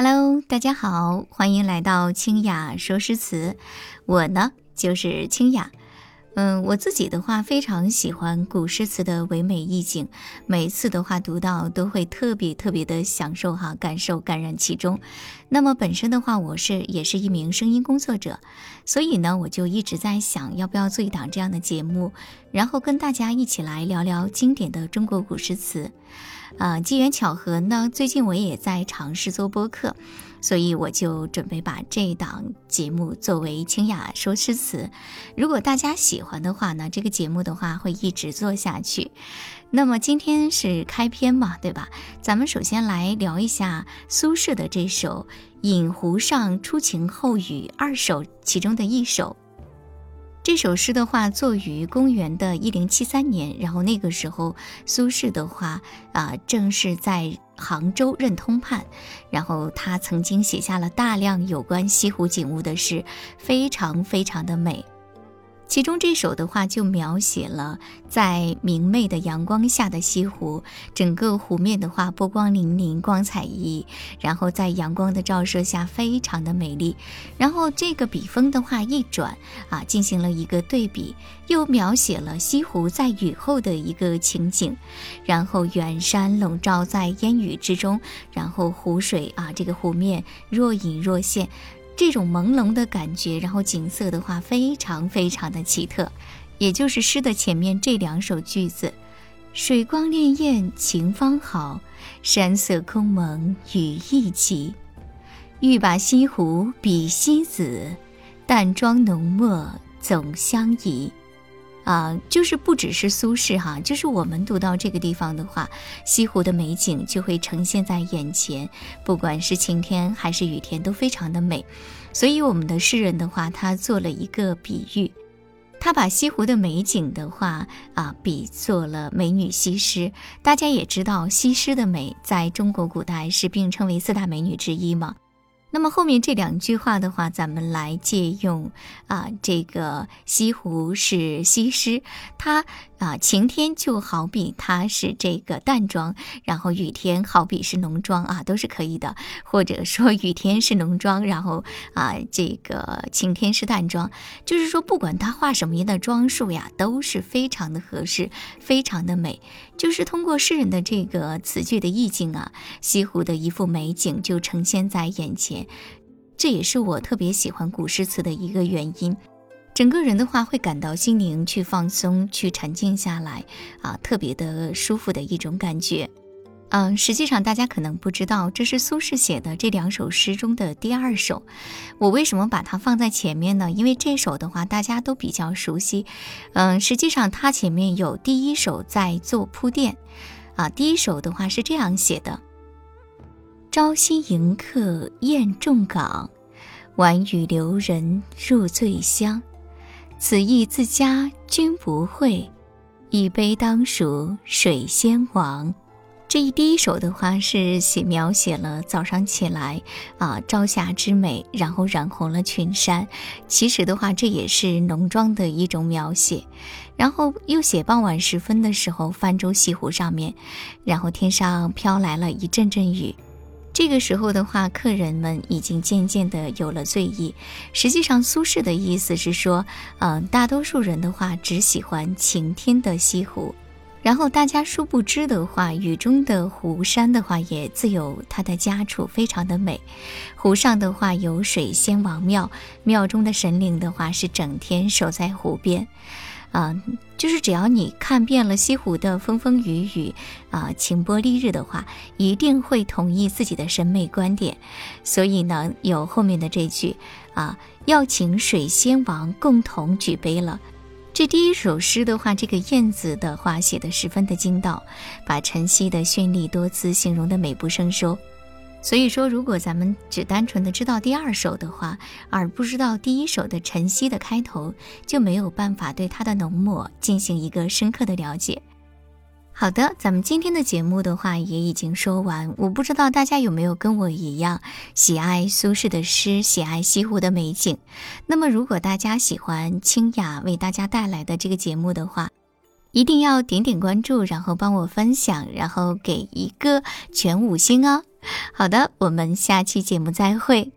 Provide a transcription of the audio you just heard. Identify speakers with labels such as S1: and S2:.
S1: Hello，大家好，欢迎来到清雅说诗词。我呢就是清雅。嗯，我自己的话非常喜欢古诗词的唯美意境，每次的话读到都会特别特别的享受哈，感受感染其中。那么本身的话，我是也是一名声音工作者，所以呢，我就一直在想要不要做一档这样的节目，然后跟大家一起来聊聊经典的中国古诗词。啊，机缘巧合呢，最近我也在尝试做播客。所以我就准备把这档节目作为清雅说诗词。如果大家喜欢的话呢，这个节目的话会一直做下去。那么今天是开篇嘛，对吧？咱们首先来聊一下苏轼的这首《饮湖上初晴后雨二首》其中的一首。这首诗的话，作于公元的一零七三年，然后那个时候苏轼的话啊，正是在。杭州任通判，然后他曾经写下了大量有关西湖景物的诗，非常非常的美。其中这首的话就描写了在明媚的阳光下的西湖，整个湖面的话波光粼粼、光彩熠熠，然后在阳光的照射下非常的美丽。然后这个笔锋的话一转啊，进行了一个对比，又描写了西湖在雨后的一个情景。然后远山笼罩在烟雨之中，然后湖水啊，这个湖面若隐若现。这种朦胧的感觉，然后景色的话非常非常的奇特，也就是诗的前面这两首句子：“水光潋滟晴方好，山色空蒙雨亦奇。欲把西湖比西子，淡妆浓抹总相宜。”啊，就是不只是苏轼哈，就是我们读到这个地方的话，西湖的美景就会呈现在眼前，不管是晴天还是雨天，都非常的美。所以我们的诗人的话，他做了一个比喻，他把西湖的美景的话啊，比作了美女西施。大家也知道，西施的美在中国古代是并称为四大美女之一嘛。那么后面这两句话的话，咱们来借用啊，这个西湖是西施，它啊晴天就好比它是这个淡妆，然后雨天好比是浓妆啊，都是可以的。或者说雨天是浓妆，然后啊这个晴天是淡妆，就是说不管它画什么样的装束呀，都是非常的合适，非常的美。就是通过诗人的这个词句的意境啊，西湖的一幅美景就呈现在眼前，这也是我特别喜欢古诗词的一个原因。整个人的话会感到心灵去放松，去沉静下来啊，特别的舒服的一种感觉。嗯，实际上大家可能不知道，这是苏轼写的这两首诗中的第二首。我为什么把它放在前面呢？因为这首的话大家都比较熟悉。嗯，实际上它前面有第一首在做铺垫。啊，第一首的话是这样写的：朝夕迎客宴众港，晚雨留人入醉乡。此意自家君不会，一杯当属水仙王。这一第一首的话是写描写了早上起来啊朝霞之美，然后染红了群山。其实的话，这也是浓妆的一种描写。然后又写傍晚时分的时候，泛舟西湖上面，然后天上飘来了一阵阵雨。这个时候的话，客人们已经渐渐的有了醉意。实际上，苏轼的意思是说，嗯，大多数人的话只喜欢晴天的西湖。然后大家殊不知的话，雨中的湖山的话也自有它的家处，非常的美。湖上的话有水仙王庙，庙中的神灵的话是整天守在湖边，啊，就是只要你看遍了西湖的风风雨雨，啊，晴波丽日的话，一定会同意自己的审美观点。所以呢，有后面的这句，啊，要请水仙王共同举杯了。这第一首诗的话，这个燕子的话写的十分的精到，把晨曦的绚丽多姿形容的美不胜收。所以说，如果咱们只单纯的知道第二首的话，而不知道第一首的晨曦的开头，就没有办法对它的浓墨进行一个深刻的了解。好的，咱们今天的节目的话也已经说完。我不知道大家有没有跟我一样喜爱苏轼的诗，喜爱西湖的美景。那么，如果大家喜欢清雅为大家带来的这个节目的话，一定要点点关注，然后帮我分享，然后给一个全五星哦。好的，我们下期节目再会。